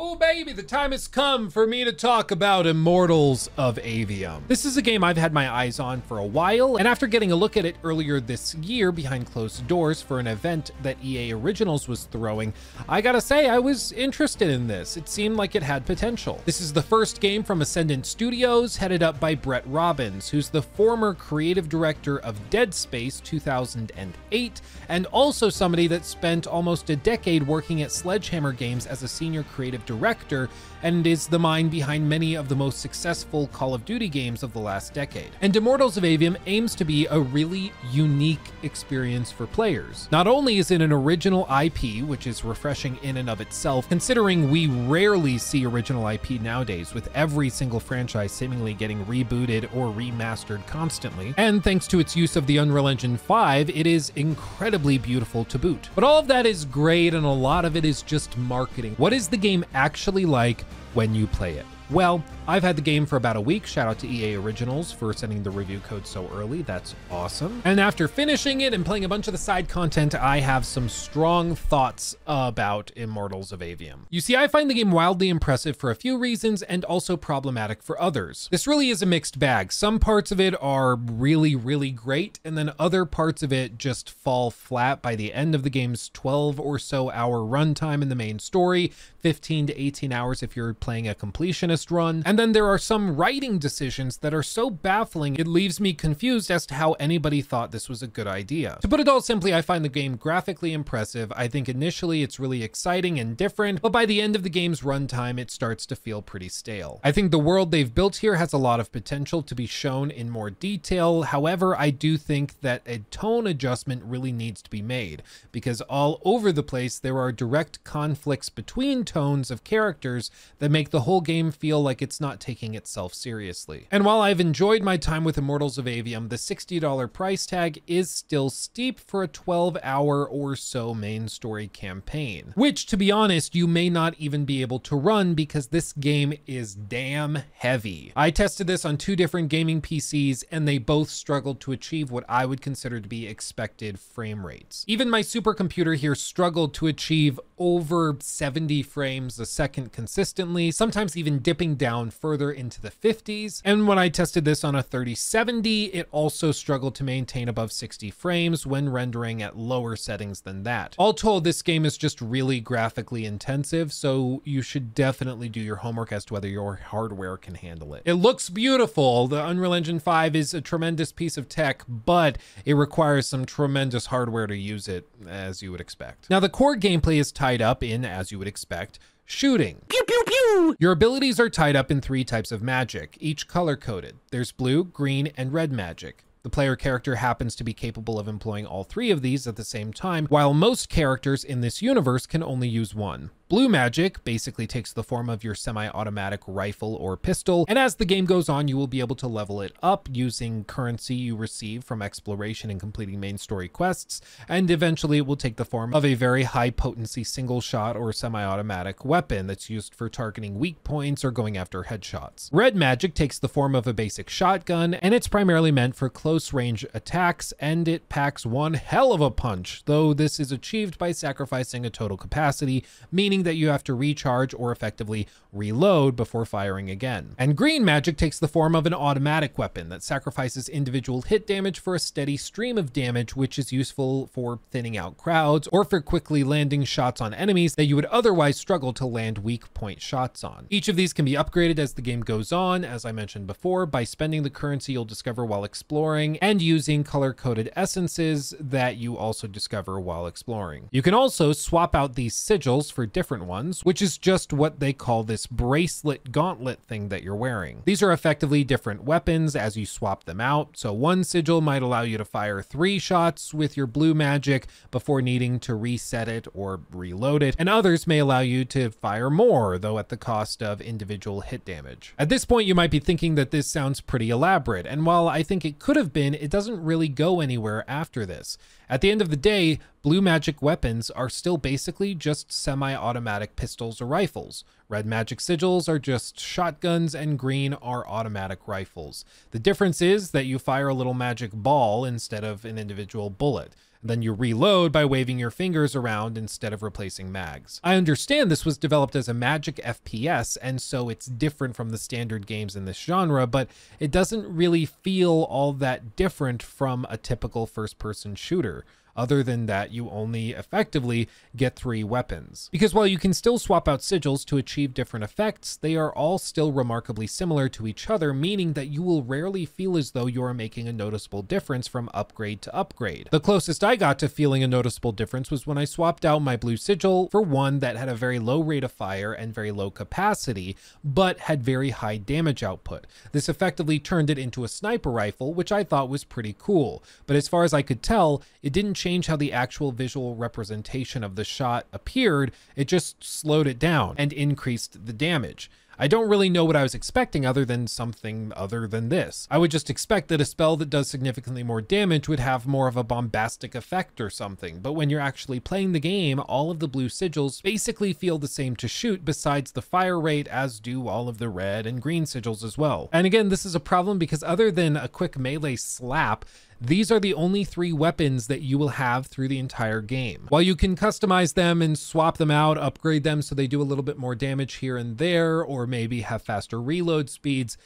Oh baby, the time has come for me to talk about Immortals of Aveum. This is a game I've had my eyes on for a while, and after getting a look at it earlier this year behind closed doors for an event that EA Originals was throwing, I gotta say I was interested in this. It seemed like it had potential. This is the first game from Ascendant Studios, headed up by Brett Robbins, who's the former creative director of Dead Space 2008, and also somebody that spent almost a decade working at Sledgehammer Games as a senior creative director and is the mind behind many of the most successful Call of Duty games of the last decade. And Immortals of Aveum aims to be a really unique experience for players. Not only is it an original IP, which is refreshing in and of itself, considering we rarely see original IP nowadays, with every single franchise seemingly getting rebooted or remastered constantly, and thanks to its use of the Unreal Engine 5, it is incredibly beautiful to boot. But all of that is great, and a lot of it is just marketing. What is the game actually like when you play it? Well, I've had the game for about a week. Shout out to EA Originals for sending the review code so early. That's awesome. And after finishing it and playing a bunch of the side content, I have some strong thoughts about Immortals of Aveum. You see, I find the game wildly impressive for a few reasons and also problematic for others. This really is a mixed bag. Some parts of it are really, really great, and then other parts of it just fall flat by the end of the game's 12 or so hour runtime in the main story, 15 to 18 hours if you're playing a completionist run, and then there are some writing decisions that are so baffling it leaves me confused as to how anybody thought this was a good idea. To put it all simply, I find the game graphically impressive. I think initially it's really exciting and different, but by the end of the game's runtime, it starts to feel pretty stale. I think the world they've built here has a lot of potential to be shown in more detail. However, I do think that a tone adjustment really needs to be made because all over the place there are direct conflicts between tones of characters that make the whole game feel like it's not taking itself seriously. And while I've enjoyed my time with Immortals of Aveum, the $60 price tag is still steep for a 12 hour or so main story campaign, which to be honest, you may not even be able to run because this game is damn heavy. I tested this on two different gaming PCs and they both struggled to achieve what I would consider to be expected frame rates. Even my supercomputer here struggled to achieve over 70 frames a second consistently, sometimes even dipping down further into the 50s. And when I tested this on a 3070, it also struggled to maintain above 60 frames when rendering at lower settings than that. All told, this game is just really graphically intensive, so you should definitely do your homework as to whether your hardware can handle it. It looks beautiful. The Unreal Engine 5 is a tremendous piece of tech, but it requires some tremendous hardware to use it, as you would expect. Now, the core gameplay is tied up in, as you would expect, shooting. Pew, pew, pew. Your abilities are tied up in three types of magic, each color coded. There's blue, green, and red magic. The player character happens to be capable of employing all three of these at the same time, while most characters in this universe can only use one. Blue magic basically takes the form of your semi-automatic rifle or pistol, and as the game goes on, you will be able to level it up using currency you receive from exploration and completing main story quests, and eventually it will take the form of a very high potency single shot or semi-automatic weapon that's used for targeting weak points or going after headshots. Red magic takes the form of a basic shotgun, and it's primarily meant for close range attacks, and it packs one hell of a punch, though this is achieved by sacrificing a total capacity, meaning meaning that you have to recharge or effectively reload before firing again. And green magic takes the form of an automatic weapon that sacrifices individual hit damage for a steady stream of damage, which is useful for thinning out crowds or for quickly landing shots on enemies that you would otherwise struggle to land weak point shots on. Each of these can be upgraded as the game goes on, as I mentioned before, by spending the currency you'll discover while exploring and using color-coded essences that you also discover while exploring. You can also swap out these sigils for different different ones, which is just what they call this bracelet gauntlet thing that you're wearing. These are effectively different weapons as you swap them out. So one sigil might allow you to fire three shots with your blue magic before needing to reset it or reload it, and others may allow you to fire more, though at the cost of individual hit damage. At this point, you might be thinking that this sounds pretty elaborate, and while I think it could have been, it doesn't really go anywhere after this. At the end of the day, blue magic weapons are still basically just semi-automatic pistols or rifles. Red magic sigils are just shotguns and green are automatic rifles. The difference is that you fire a little magic ball instead of an individual bullet. Then you reload by waving your fingers around instead of replacing mags. I understand this was developed as a magic FPS, and so it's different from the standard games in this genre, but it doesn't really feel all that different from a typical first person shooter. Other than that, you only effectively get three weapons. Because while you can still swap out sigils to achieve different effects, they are all still remarkably similar to each other, meaning that you will rarely feel as though you are making a noticeable difference from upgrade to upgrade. The closest I got to feeling a noticeable difference was when I swapped out my blue sigil for one that had a very low rate of fire and very low capacity, but had very high damage output. This effectively turned it into a sniper rifle, which I thought was pretty cool. But as far as I could tell, it didn't change change how the actual visual representation of the shot appeared, it just slowed it down and increased the damage. I don't really know what I was expecting other than something other than this. I would just expect that a spell that does significantly more damage would have more of a bombastic effect or something, but when you're actually playing the game, all of the blue sigils basically feel the same to shoot besides the fire rate as do all of the red and green sigils as well. And again, this is a problem because other than a quick melee slap, these are the only three weapons that you will have through the entire game. While you can customize them and swap them out, upgrade them so they do a little bit more damage here and there, or maybe have faster reload speeds,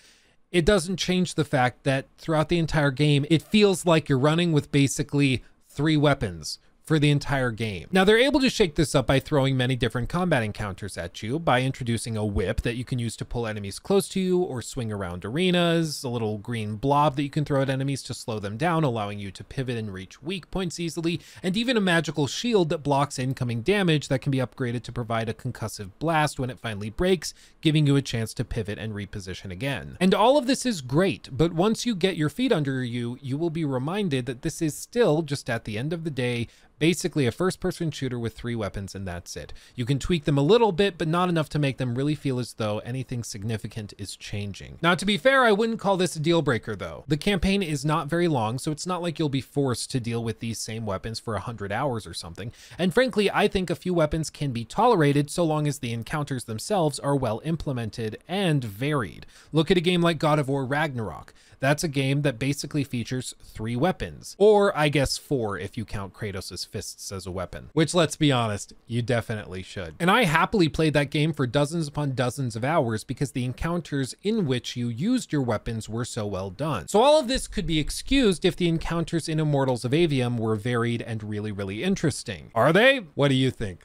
it doesn't change the fact that throughout the entire game, it feels like you're running with basically three weapons for the entire game. Now they're able to shake this up by throwing many different combat encounters at you, by introducing a whip that you can use to pull enemies close to you or swing around arenas, a little green blob that you can throw at enemies to slow them down, allowing you to pivot and reach weak points easily, and even a magical shield that blocks incoming damage that can be upgraded to provide a concussive blast when it finally breaks, giving you a chance to pivot and reposition again. And all of this is great, but once you get your feet under you, you will be reminded that this is still, just at the end of the day, basically a first person shooter with three weapons and that's it. You can tweak them a little bit, but not enough to make them really feel as though anything significant is changing. Now, to be fair, I wouldn't call this a deal breaker though. The campaign is not very long, so it's not like you'll be forced to deal with these same weapons for 100 hours or something. And frankly, I think a few weapons can be tolerated so long as the encounters themselves are well implemented and varied. Look at a game like God of War Ragnarok. That's a game that basically features three weapons, or I guess four if you count Kratos' fists as a weapon, which let's be honest, you definitely should. And I happily played that game for dozens upon dozens of hours because the encounters in which you used your weapons were so well done. So all of this could be excused if the encounters in Immortals of Aveum were varied and really, really interesting. Are they? What do you think?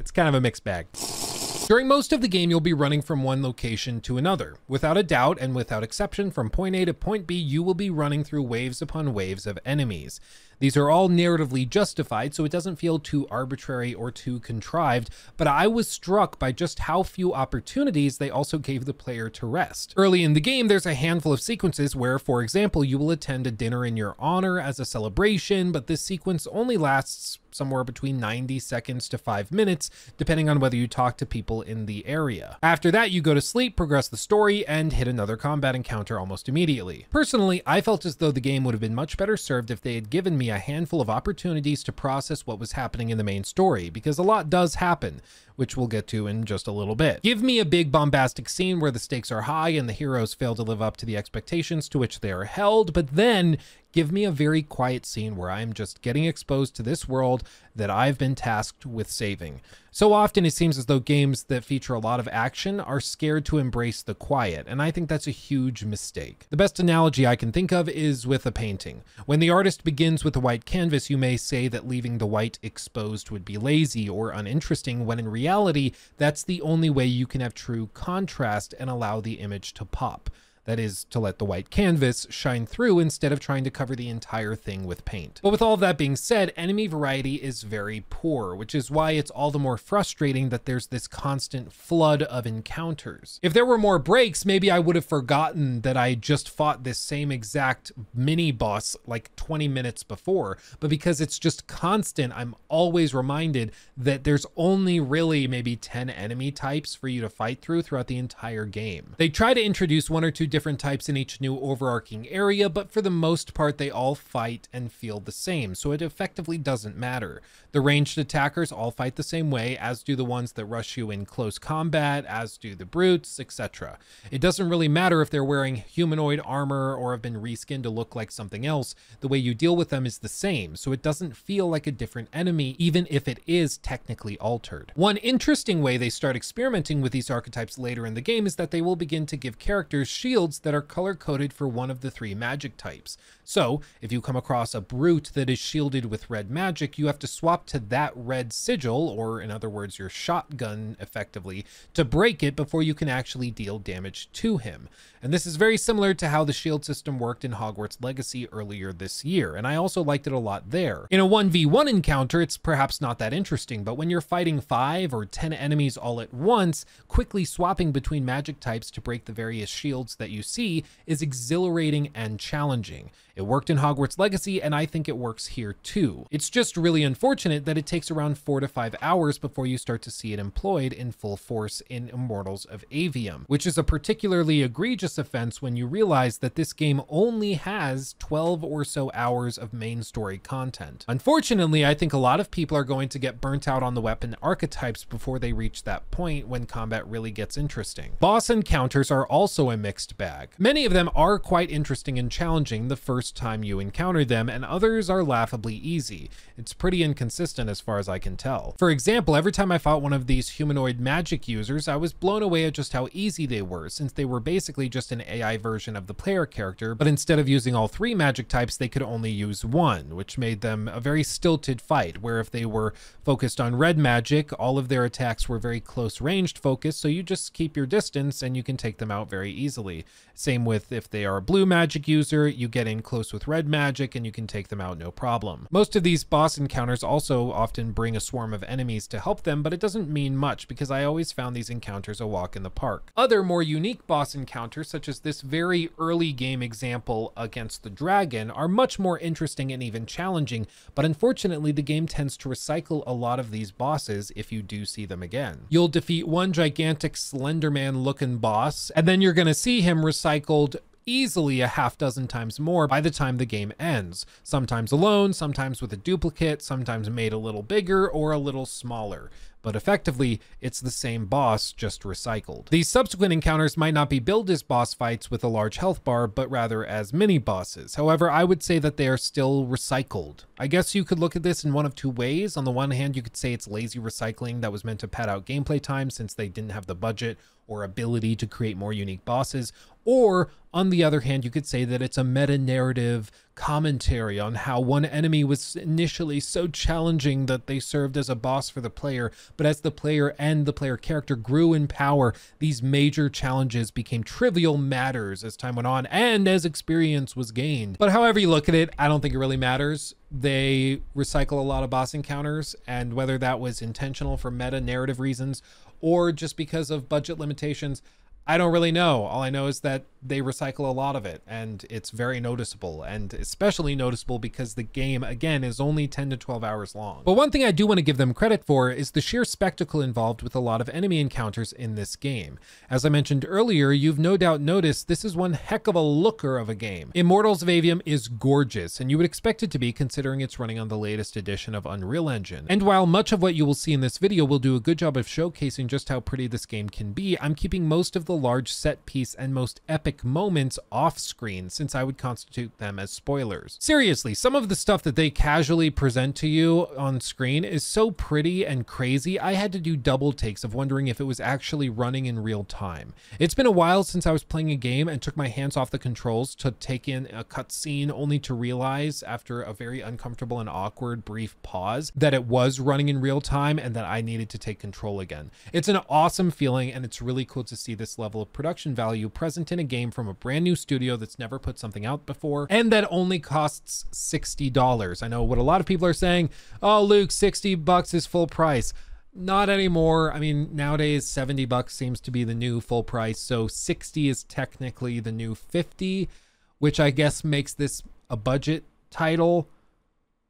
It's kind of a mixed bag. During most of the game, you'll be running from one location to another. Without a doubt and without exception, from point A to point B, you will be running through waves upon waves of enemies. These are all narratively justified, so it doesn't feel too arbitrary or too contrived, but I was struck by just how few opportunities they also gave the player to rest. Early in the game, there's a handful of sequences where, for example, you will attend a dinner in your honor as a celebration, but this sequence only lasts somewhere between 90 seconds to 5 minutes, depending on whether you talk to people in the area. After that, you go to sleep, progress the story, and hit another combat encounter almost immediately. Personally, I felt as though the game would have been much better served if they had given me a handful of opportunities to process what was happening in the main story, because a lot does happen, which we'll get to in just a little bit. Give me a big bombastic scene where the stakes are high and the heroes fail to live up to the expectations to which they are held, but then give me a very quiet scene where I'm just getting exposed to this world that I've been tasked with saving. So often it seems as though games that feature a lot of action are scared to embrace the quiet, and I think that's a huge mistake. The best analogy I can think of is with a painting. When the artist begins with a white canvas, you may say that leaving the white exposed would be lazy or uninteresting, when in reality, that's the only way you can have true contrast and allow the image to pop. That is, to let the white canvas shine through instead of trying to cover the entire thing with paint. But with all of that being said, enemy variety is very poor, which is why it's all the more frustrating that there's this constant flood of encounters. If there were more breaks, maybe I would have forgotten that I just fought this same exact mini boss like 20 minutes before, but because it's just constant, I'm always reminded that there's only really maybe 10 enemy types for you to fight through throughout the entire game. They try to introduce one or two different different types in each new overarching area, but for the most part, they all fight and feel the same, so it effectively doesn't matter. The ranged attackers all fight the same way, as do the ones that rush you in close combat, as do the brutes, etc. It doesn't really matter if they're wearing humanoid armor or have been reskinned to look like something else, the way you deal with them is the same, so it doesn't feel like a different enemy, even if it is technically altered. One interesting way they start experimenting with these archetypes later in the game is that they will begin to give characters shields that are color coded for one of the three magic types. So, if you come across a brute that is shielded with red magic, you have to swap to that red sigil, or in other words, your shotgun effectively, to break it before you can actually deal damage to him. And this is very similar to how the shield system worked in Hogwarts Legacy earlier this year, and I also liked it a lot there. In a 1v1 encounter, it's perhaps not that interesting, but when you're fighting 5 or 10 enemies all at once, quickly swapping between magic types to break the various shields that you see is exhilarating and challenging. It worked in Hogwarts Legacy, and I think it works here too. It's just really unfortunate that it takes around 4 to 5 hours before you start to see it employed in full force in Immortals of Aveum, which is a particularly egregious offense when you realize that this game only has 12 or so hours of main story content. Unfortunately, I think a lot of people are going to get burnt out on the weapon archetypes before they reach that point when combat really gets interesting. Boss encounters are also a mixed bag. Many of them are quite interesting and challenging the first time you encounter them, and others are laughably easy. It's pretty inconsistent as far as I can tell. For example, every time I fought one of these humanoid magic users, I was blown away at just how easy they were, since they were basically just an AI version of the player character, but instead of using all three magic types, they could only use one, which made them a very stilted fight, where if they were focused on red magic, all of their attacks were very close ranged focused, so you just keep your distance and you can take them out very easily. Same with if they are a blue magic user, you get in close with red magic and you can take them out no problem. Most of these boss encounters also often bring a swarm of enemies to help them, but it doesn't mean much because I always found these encounters a walk in the park. Other more unique boss encounters, such as this very early game example against the dragon, are much more interesting and even challenging, but unfortunately the game tends to recycle a lot of these bosses if you do see them again. You'll defeat one gigantic Slenderman looking boss, and then you're to see him recycled easily a half dozen times more by the time the game ends. Sometimes alone, sometimes with a duplicate, sometimes made a little bigger or a little smaller but effectively, it's the same boss, just recycled. These subsequent encounters might not be billed as boss fights with a large health bar, but rather as mini bosses. However, I would say that they are still recycled. I guess you could look at this in one of two ways. On the one hand, you could say it's lazy recycling that was meant to pad out gameplay time since they didn't have the budget or ability to create more unique bosses. Or on the other hand, you could say that it's a meta narrative commentary on how one enemy was initially so challenging that they served as a boss for the player, but as the player and the player character grew in power, these major challenges became trivial matters as time went on and as experience was gained. But however you look at it, I don't think it really matters. They recycle a lot of boss encounters, and whether that was intentional for meta narrative reasons or just because of budget limitations, I don't really know. All I know is that they recycle a lot of it and it's very noticeable and especially noticeable because the game again is only 10 to 12 hours long. But one thing I do want to give them credit for is the sheer spectacle involved with a lot of enemy encounters in this game. As I mentioned earlier, you've no doubt noticed this is one heck of a looker of a game. Immortals of Aveum is gorgeous and you would expect it to be considering it's running on the latest edition of Unreal Engine. And while much of what you will see in this video will do a good job of showcasing just how pretty this game can be, I'm keeping most of the large set piece and most epic moments off screen since I would constitute them as spoilers. Seriously, some of the stuff that they casually present to you on screen is so pretty and crazy, I had to do double takes of wondering if it was actually running in real time. It's been a while since I was playing a game and took my hands off the controls to take in a cutscene only to realize after a very uncomfortable and awkward brief pause that it was running in real time and that I needed to take control again. It's an awesome feeling and it's really cool to see this level of production value present in a game from a brand new studio that's never put something out before and that only costs $60. I know what a lot of people are saying, oh, Luke, 60 bucks is full price. Not anymore. I mean, nowadays 70 bucks seems to be the new full price. So 60 is technically the new 50, which I guess makes this a budget title,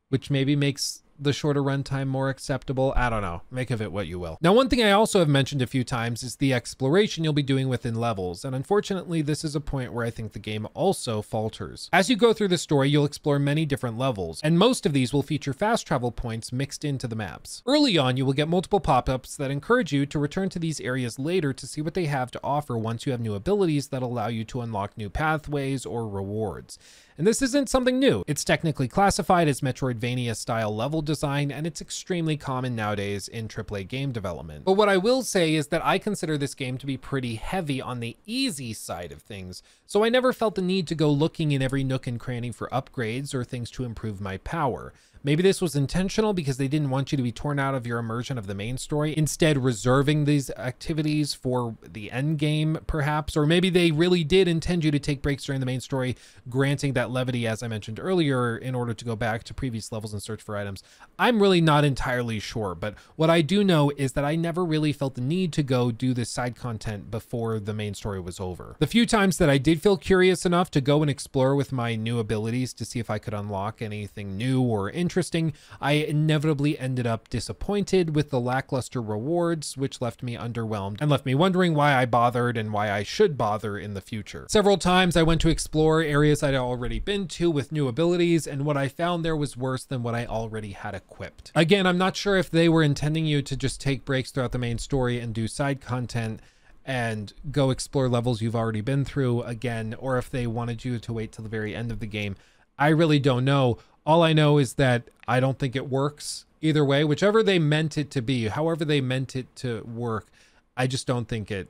which maybe makes the shorter runtime more acceptable. I don't know. Make of it what you will. Now, one thing I also have mentioned a few times is the exploration you'll be doing within levels. And unfortunately, this is a point where I think the game also falters. As you go through the story, you'll explore many different levels, and most of these will feature fast travel points mixed into the maps. Early on, you will get multiple pop-ups that encourage you to return to these areas later to see what they have to offer once you have new abilities that allow you to unlock new pathways or rewards. And this isn't something new. It's technically classified as Metroidvania style level design, and it's extremely common nowadays in AAA game development. But what I will say is that I consider this game to be pretty heavy on the easy side of things, so I never felt the need to go looking in every nook and cranny for upgrades or things to improve my power. Maybe this was intentional because they didn't want you to be torn out of your immersion of the main story, instead reserving these activities for the end game, perhaps. Or maybe they really did intend you to take breaks during the main story, granting that levity, as I mentioned earlier, in order to go back to previous levels and search for items. I'm really not entirely sure, but what I do know is that I never really felt the need to go do this side content before the main story was over. The few times that I did feel curious enough to go and explore with my new abilities to see if I could unlock anything new or interesting interesting, I inevitably ended up disappointed with the lackluster rewards, which left me underwhelmed and left me wondering why I bothered and why I should bother in the future. Several times I went to explore areas I'd already been to with new abilities, and what I found there was worse than what I already had equipped. Again, I'm not sure if they were intending you to just take breaks throughout the main story and do side content and go explore levels you've already been through again, or if they wanted you to wait till the very end of the game. I really don't know. All I know is that I don't think it works either way, whichever they meant it to be, however they meant it to work. I just don't think it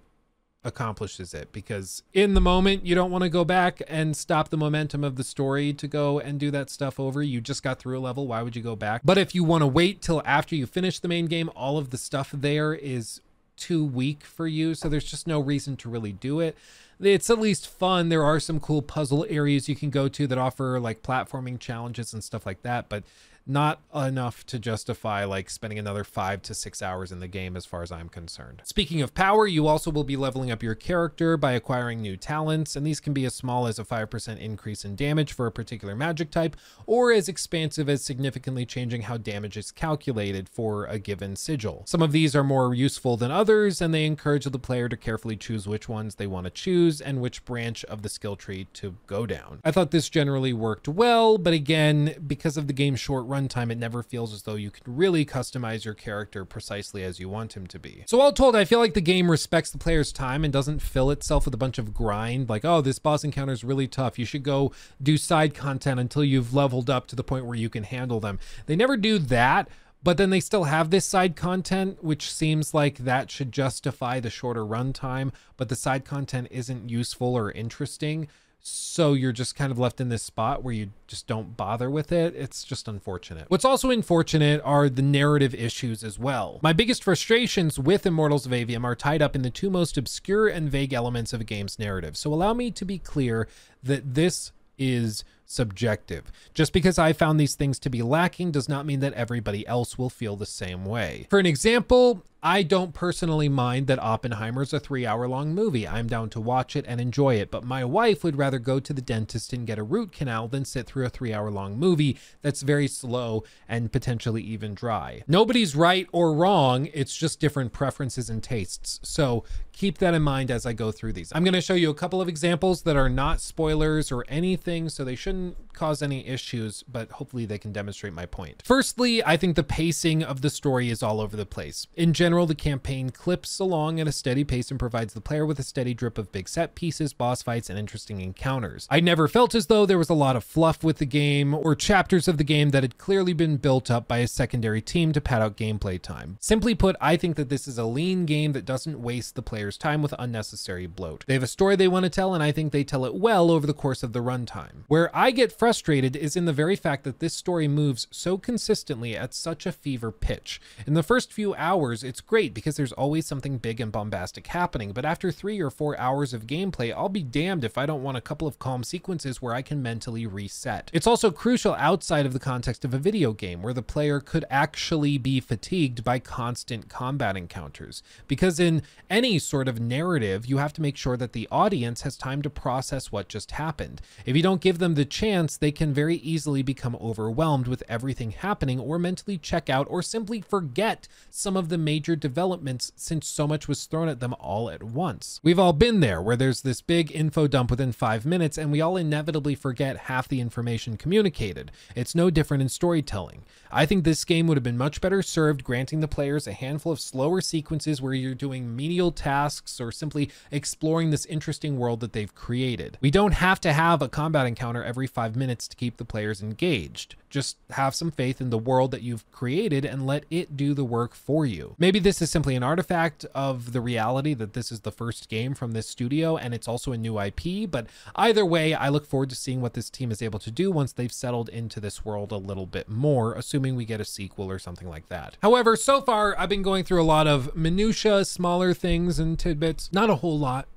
accomplishes it. Because in the moment you don't want to go back and stop the momentum of the story to go and do that stuff over. You just got through a level. Why would you go back? But if you want to wait till after you finish the main game all of the stuff there is too weak for you so there's just no reason to really do it it's at least fun. There are some cool puzzle areas you can go to that offer like platforming challenges and stuff like that, but not enough to justify like spending another five to six hours in the game as far as I'm concerned. Speaking of power, you also will be leveling up your character by acquiring new talents, and these can be as small as a 5% increase in damage for a particular magic type, or as expansive as significantly changing how damage is calculated for a given sigil. Some of these are more useful than others, and they encourage the player to carefully choose which ones they want to choose and which branch of the skill tree to go down. I thought this generally worked well, but again, because of the game's short run runtime, it never feels as though you can really customize your character precisely as you want him to be. So all told, I feel like the game respects the player's time and doesn't fill itself with a bunch of grind, like, oh, this boss encounter is really tough. You should go do side content until you've leveled up to the point where you can handle them. They never do that, but then they still have this side content, which seems like that should justify the shorter runtime, but the side content isn't useful or interesting so you're just kind of left in this spot where you just don't bother with it. It's just unfortunate. What's also unfortunate are the narrative issues as well. My biggest frustrations with Immortals of Aveum are tied up in the two most obscure and vague elements of a game's narrative. So allow me to be clear that this is subjective. Just because I found these things to be lacking does not mean that everybody else will feel the same way. For an example, I don't personally mind that Oppenheimer's a three hour long movie. I'm down to watch it and enjoy it, but my wife would rather go to the dentist and get a root canal than sit through a three hour long movie that's very slow and potentially even dry. Nobody's right or wrong, it's just different preferences and tastes. So keep that in mind as I go through these. I'm going to show you a couple of examples that are not spoilers or anything, so they shouldn't cause any issues, but hopefully they can demonstrate my point. Firstly, I think the pacing of the story is all over the place. In general, the campaign clips along at a steady pace and provides the player with a steady drip of big set pieces, boss fights, and interesting encounters. I never felt as though there was a lot of fluff with the game or chapters of the game that had clearly been built up by a secondary team to pad out gameplay time. Simply put, I think that this is a lean game that doesn't waste the player's time with unnecessary bloat. They have a story they want to tell, and I think they tell it well over the course of the runtime. Where I get frustrated frustrated is in the very fact that this story moves so consistently at such a fever pitch. In the first few hours, it's great because there's always something big and bombastic happening, but after three or four hours of gameplay, I'll be damned if I don't want a couple of calm sequences where I can mentally reset. It's also crucial outside of the context of a video game where the player could actually be fatigued by constant combat encounters. Because in any sort of narrative, you have to make sure that the audience has time to process what just happened. If you don't give them the chance they can very easily become overwhelmed with everything happening or mentally check out or simply forget some of the major developments since so much was thrown at them all at once. We've all been there where there's this big info dump within five minutes and we all inevitably forget half the information communicated. It's no different in storytelling. I think this game would have been much better served granting the players a handful of slower sequences where you're doing menial tasks or simply exploring this interesting world that they've created. We don't have to have a combat encounter every five minutes to keep the players engaged. Just have some faith in the world that you've created and let it do the work for you. Maybe this is simply an artifact of the reality that this is the first game from this studio and it's also a new IP, but either way, I look forward to seeing what this team is able to do once they've settled into this world a little bit more, assuming we get a sequel or something like that. However, so far I've been going through a lot of minutia, smaller things and tidbits, not a whole lot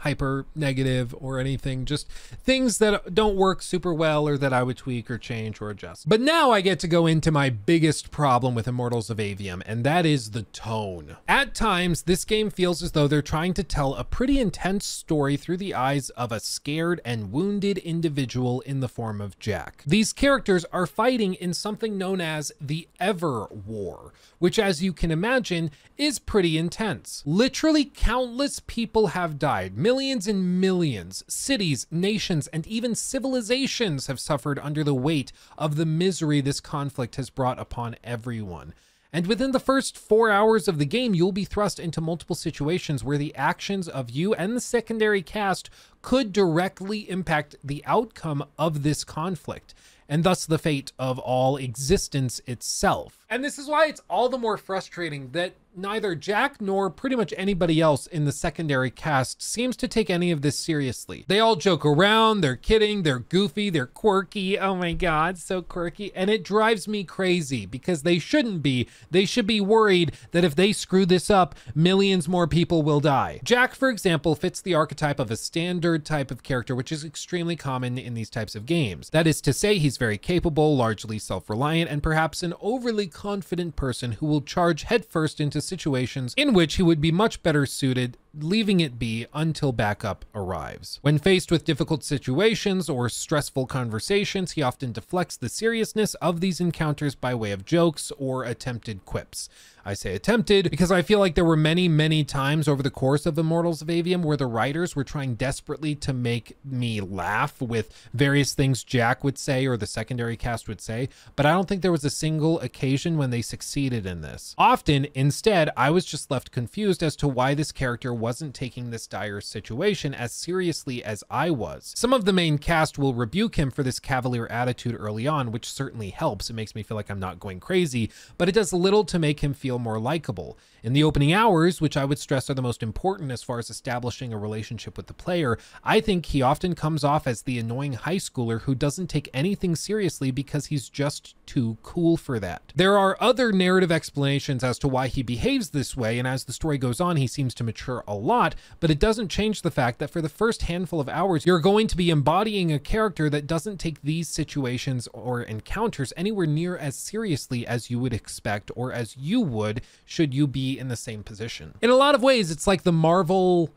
hyper negative or anything, just things that don't work super well or that I would tweak or change or adjust. But now I get to go into my biggest problem with Immortals of Aveum, and that is the tone. At times, this game feels as though they're trying to tell a pretty intense story through the eyes of a scared and wounded individual in the form of Jack. These characters are fighting in something known as the Ever War, which as you can imagine is pretty intense. Literally countless people have died, Millions and millions, cities, nations, and even civilizations have suffered under the weight of the misery this conflict has brought upon everyone. And within the first four hours of the game, you'll be thrust into multiple situations where the actions of you and the secondary cast could directly impact the outcome of this conflict, and thus the fate of all existence itself. And this is why it's all the more frustrating that neither Jack nor pretty much anybody else in the secondary cast seems to take any of this seriously. They all joke around, they're kidding, they're goofy, they're quirky. Oh my God, so quirky. And it drives me crazy because they shouldn't be. They should be worried that if they screw this up, millions more people will die. Jack, for example, fits the archetype of a standard type of character, which is extremely common in these types of games. That is to say, he's very capable, largely self-reliant, and perhaps an overly confident person who will charge headfirst into situations in which he would be much better suited leaving it be until backup arrives. When faced with difficult situations or stressful conversations, he often deflects the seriousness of these encounters by way of jokes or attempted quips. I say attempted because I feel like there were many, many times over the course of Immortals of Aveum where the writers were trying desperately to make me laugh with various things Jack would say or the secondary cast would say, but I don't think there was a single occasion when they succeeded in this. Often, instead, I was just left confused as to why this character wasn't taking this dire situation as seriously as I was. Some of the main cast will rebuke him for this cavalier attitude early on, which certainly helps. It makes me feel like I'm not going crazy, but it does little to make him feel more likable. In the opening hours, which I would stress are the most important as far as establishing a relationship with the player, I think he often comes off as the annoying high schooler who doesn't take anything seriously because he's just too cool for that. There are other narrative explanations as to why he behaves this way, and as the story goes on, he seems to mature a lot, but it doesn't change the fact that for the first handful of hours, you're going to be embodying a character that doesn't take these situations or encounters anywhere near as seriously as you would expect or as you would should you be in the same position. In a lot of ways, it's like the Marvel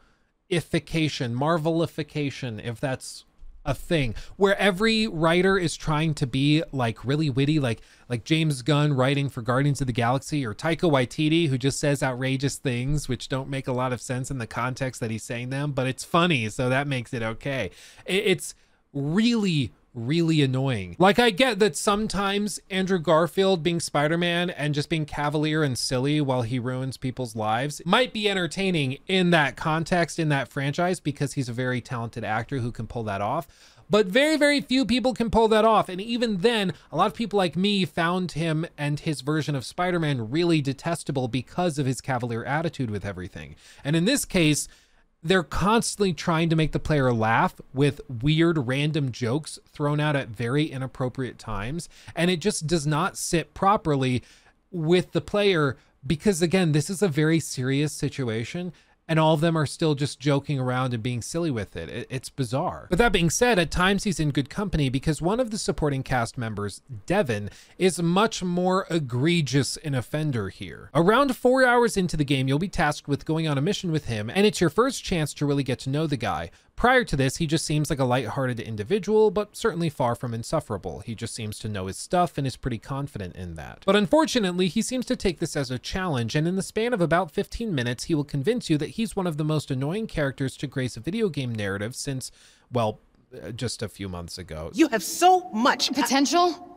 ification, Marvelification, if that's a thing where every writer is trying to be like really witty, like like James Gunn writing for Guardians of the Galaxy or Taika Waititi who just says outrageous things which don't make a lot of sense in the context that he's saying them, but it's funny, so that makes it okay. It's really really annoying. Like I get that sometimes Andrew Garfield being Spider-Man and just being cavalier and silly while he ruins people's lives might be entertaining in that context, in that franchise, because he's a very talented actor who can pull that off. But very, very few people can pull that off. And even then, a lot of people like me found him and his version of Spider-Man really detestable because of his cavalier attitude with everything. And in this case, they're constantly trying to make the player laugh with weird random jokes thrown out at very inappropriate times. And it just does not sit properly with the player because again this is a very serious situation and all of them are still just joking around and being silly with it. It's bizarre. But that being said, at times he's in good company because one of the supporting cast members, Devin, is much more egregious an offender here. Around four hours into the game, you'll be tasked with going on a mission with him, and it's your first chance to really get to know the guy. Prior to this, he just seems like a lighthearted individual, but certainly far from insufferable. He just seems to know his stuff and is pretty confident in that. But unfortunately, he seems to take this as a challenge, and in the span of about 15 minutes, he will convince you that he's one of the most annoying characters to grace a video game narrative since, well, uh, just a few months ago. You have so much potential.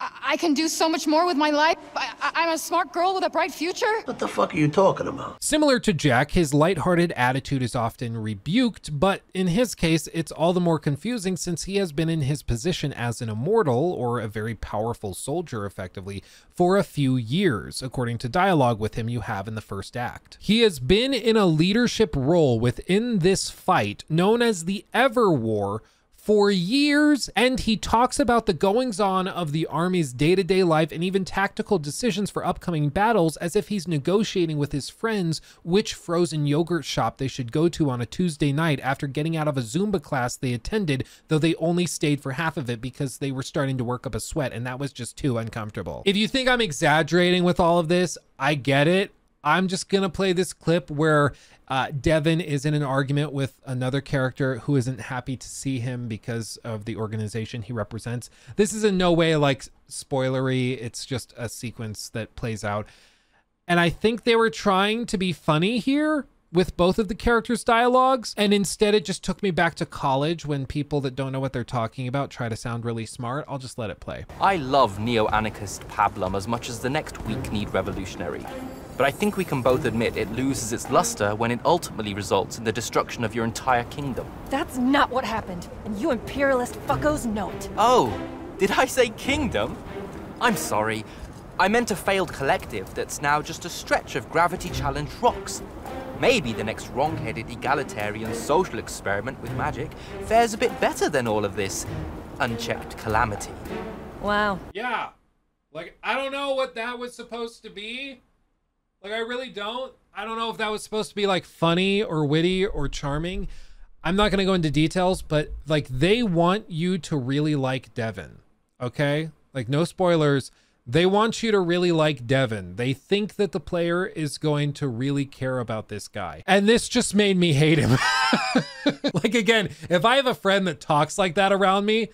I, can do so much more with my life. I, am a smart girl with a bright future. What the fuck are you talking about? Similar to Jack, his lighthearted attitude is often rebuked, but in his case, it's all the more confusing since he has been in his position as an immortal, or a very powerful soldier effectively, for a few years, according to dialogue with him you have in the first act. He has been in a leadership role within this fight known as the Ever War for years, and he talks about the goings on of the army's day to day life and even tactical decisions for upcoming battles as if he's negotiating with his friends which frozen yogurt shop they should go to on a Tuesday night after getting out of a Zumba class they attended, though they only stayed for half of it because they were starting to work up a sweat and that was just too uncomfortable. If you think I'm exaggerating with all of this, I get it. I'm just going to play this clip where uh, Devon is in an argument with another character who isn't happy to see him because of the organization he represents. This is in no way like spoilery. It's just a sequence that plays out. And I think they were trying to be funny here with both of the characters' dialogues. And instead, it just took me back to college when people that don't know what they're talking about try to sound really smart. I'll just let it play. I love neo anarchist Pablum as much as the next weak kneed revolutionary but I think we can both admit it loses its luster when it ultimately results in the destruction of your entire kingdom. That's not what happened, and you imperialist fuckos know it. Oh, did I say kingdom? I'm sorry. I meant a failed collective that's now just a stretch of gravity-challenged rocks. Maybe the next wrong-headed egalitarian social experiment with magic fares a bit better than all of this unchecked calamity. Wow. Yeah. Like, I don't know what that was supposed to be, like, I really don't. I don't know if that was supposed to be like funny or witty or charming. I'm not going to go into details, but like they want you to really like Devon. Okay? Like, no spoilers. They want you to really like Devon. They think that the player is going to really care about this guy. And this just made me hate him. like, again, if I have a friend that talks like that around me,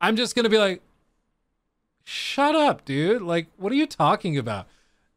I'm just going to be like, shut up, dude. Like, what are you talking about?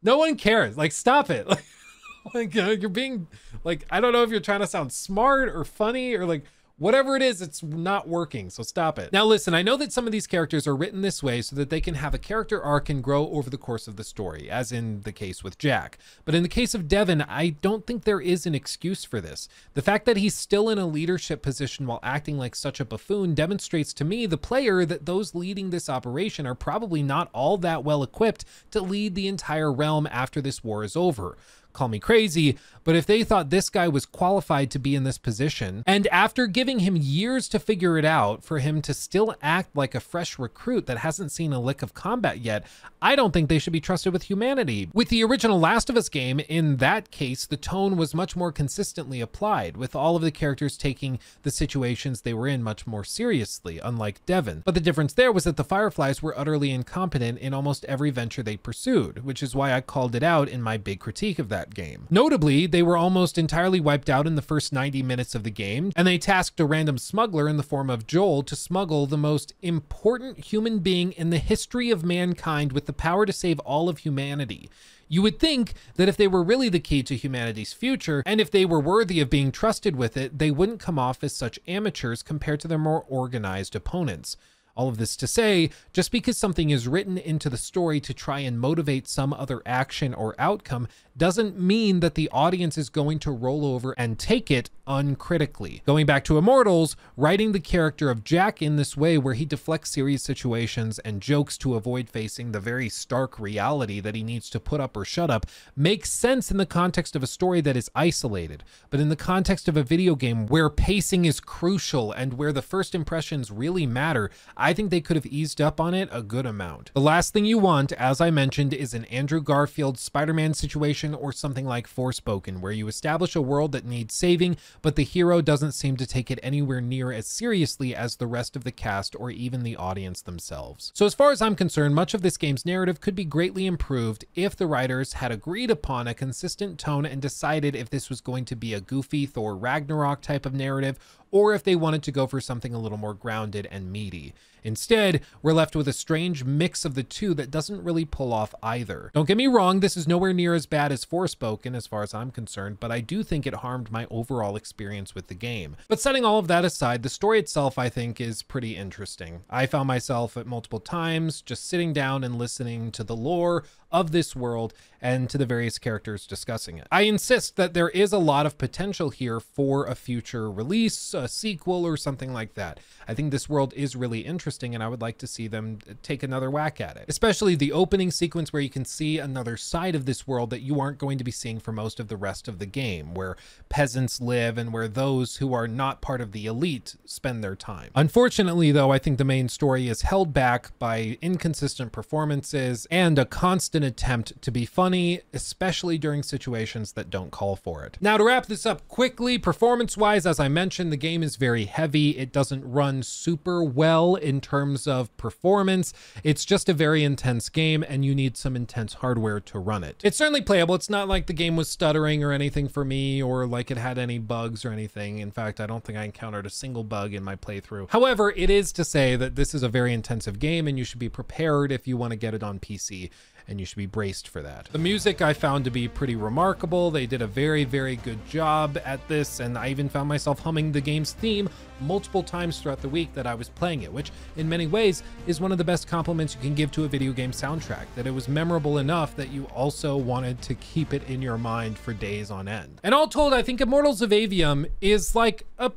No one cares. Like, stop it. Like, like you're being like, I don't know if you're trying to sound smart or funny or like whatever it is, it's not working. So stop it. Now, listen, I know that some of these characters are written this way so that they can have a character arc and grow over the course of the story, as in the case with Jack. But in the case of Devon, I don't think there is an excuse for this. The fact that he's still in a leadership position while acting like such a buffoon demonstrates to me, the player, that those leading this operation are probably not all that well equipped to lead the entire realm after this war is over call me crazy, but if they thought this guy was qualified to be in this position, and after giving him years to figure it out, for him to still act like a fresh recruit that hasn't seen a lick of combat yet, I don't think they should be trusted with humanity. With the original Last of Us game, in that case, the tone was much more consistently applied, with all of the characters taking the situations they were in much more seriously, unlike Devon. But the difference there was that the Fireflies were utterly incompetent in almost every venture they pursued, which is why I called it out in my big critique of that that game. Notably, they were almost entirely wiped out in the first 90 minutes of the game, and they tasked a random smuggler in the form of Joel to smuggle the most important human being in the history of mankind with the power to save all of humanity. You would think that if they were really the key to humanity's future, and if they were worthy of being trusted with it, they wouldn't come off as such amateurs compared to their more organized opponents. All of this to say, just because something is written into the story to try and motivate some other action or outcome doesn't mean that the audience is going to roll over and take it uncritically. Going back to Immortals, writing the character of Jack in this way where he deflects serious situations and jokes to avoid facing the very stark reality that he needs to put up or shut up makes sense in the context of a story that is isolated. But in the context of a video game where pacing is crucial and where the first impressions really matter, I think they could have eased up on it a good amount. The last thing you want, as I mentioned, is an Andrew Garfield Spider-Man situation or something like Forspoken, where you establish a world that needs saving, but the hero doesn't seem to take it anywhere near as seriously as the rest of the cast or even the audience themselves. So as far as I'm concerned, much of this game's narrative could be greatly improved if the writers had agreed upon a consistent tone and decided if this was going to be a goofy Thor Ragnarok type of narrative or if they wanted to go for something a little more grounded and meaty. Instead, we're left with a strange mix of the two that doesn't really pull off either. Don't get me wrong, this is nowhere near as bad as Forspoken as far as I'm concerned, but I do think it harmed my overall experience with the game. But setting all of that aside, the story itself I think is pretty interesting. I found myself at multiple times just sitting down and listening to the lore of this world and to the various characters discussing it. I insist that there is a lot of potential here for a future release, a sequel, or something like that. I think this world is really interesting and I would like to see them uh, take another whack at it. Especially the opening sequence where you can see another side of this world that you aren't going to be seeing for most of the rest of the game, where peasants live and where those who are not part of the elite spend their time. Unfortunately, though, I think the main story is held back by inconsistent performances and a constant attempt to be funny, especially during situations that don't call for it. Now, to wrap this up quickly, performance-wise, as I mentioned, the game is very heavy. It doesn't run super well in terms of performance. It's just a very intense game and you need some intense hardware to run it. It's certainly playable. It's not like the game was stuttering or anything for me or like it had any bugs or anything. In fact, I don't think I encountered a single bug in my playthrough. However, it is to say that this is a very intensive game and you should be prepared if you want to get it on PC and you should be braced for that. The music I found to be pretty remarkable. They did a very, very good job at this, and I even found myself humming the game's theme multiple times throughout the week that I was playing it, which in many ways is one of the best compliments you can give to a video game soundtrack, that it was memorable enough that you also wanted to keep it in your mind for days on end. And all told, I think Immortals of Aveum is like a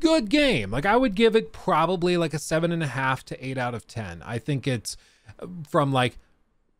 good game. Like I would give it probably like a seven and a half to eight out of 10. I think it's uh, from like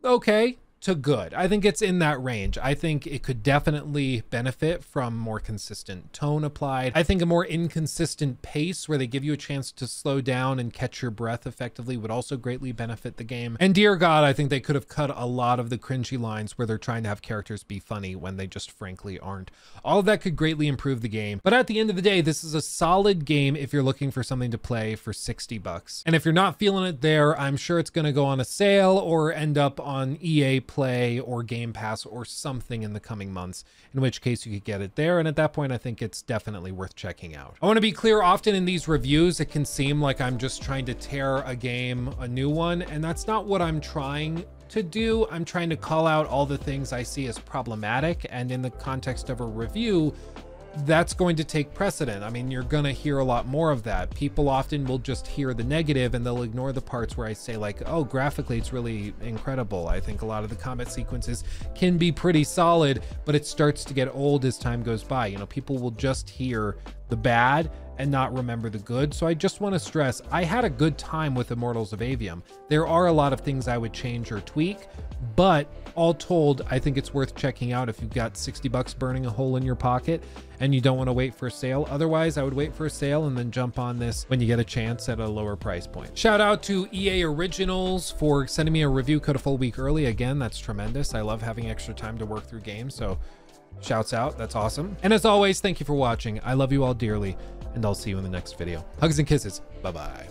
okay to good. I think it's in that range. I think it could definitely benefit from more consistent tone applied. I think a more inconsistent pace where they give you a chance to slow down and catch your breath effectively would also greatly benefit the game. And dear God, I think they could have cut a lot of the cringy lines where they're trying to have characters be funny when they just frankly aren't. All of that could greatly improve the game. But at the end of the day, this is a solid game if you're looking for something to play for 60 bucks. And if you're not feeling it there, I'm sure it's going to go on a sale or end up on EA Play or Game Pass or something in the coming months, in which case you could get it there. And at that point, I think it's definitely worth checking out. I want to be clear, often in these reviews, it can seem like I'm just trying to tear a game a new one, and that's not what I'm trying to do. I'm trying to call out all the things I see as problematic, and in the context of a review, that's going to take precedent. I mean, you're going to hear a lot more of that. People often will just hear the negative and they'll ignore the parts where I say like, oh, graphically, it's really incredible. I think a lot of the combat sequences can be pretty solid, but it starts to get old as time goes by. You know, people will just hear the bad and not remember the good. So I just want to stress, I had a good time with Immortals of Aveum. There are a lot of things I would change or tweak, but all told, I think it's worth checking out if you've got 60 bucks burning a hole in your pocket and you don't want to wait for a sale. Otherwise, I would wait for a sale and then jump on this when you get a chance at a lower price point. Shout out to EA Originals for sending me a review code a full week early. Again, that's tremendous. I love having extra time to work through games. So shouts out. That's awesome. And as always, thank you for watching. I love you all dearly and I'll see you in the next video. Hugs and kisses. Bye-bye.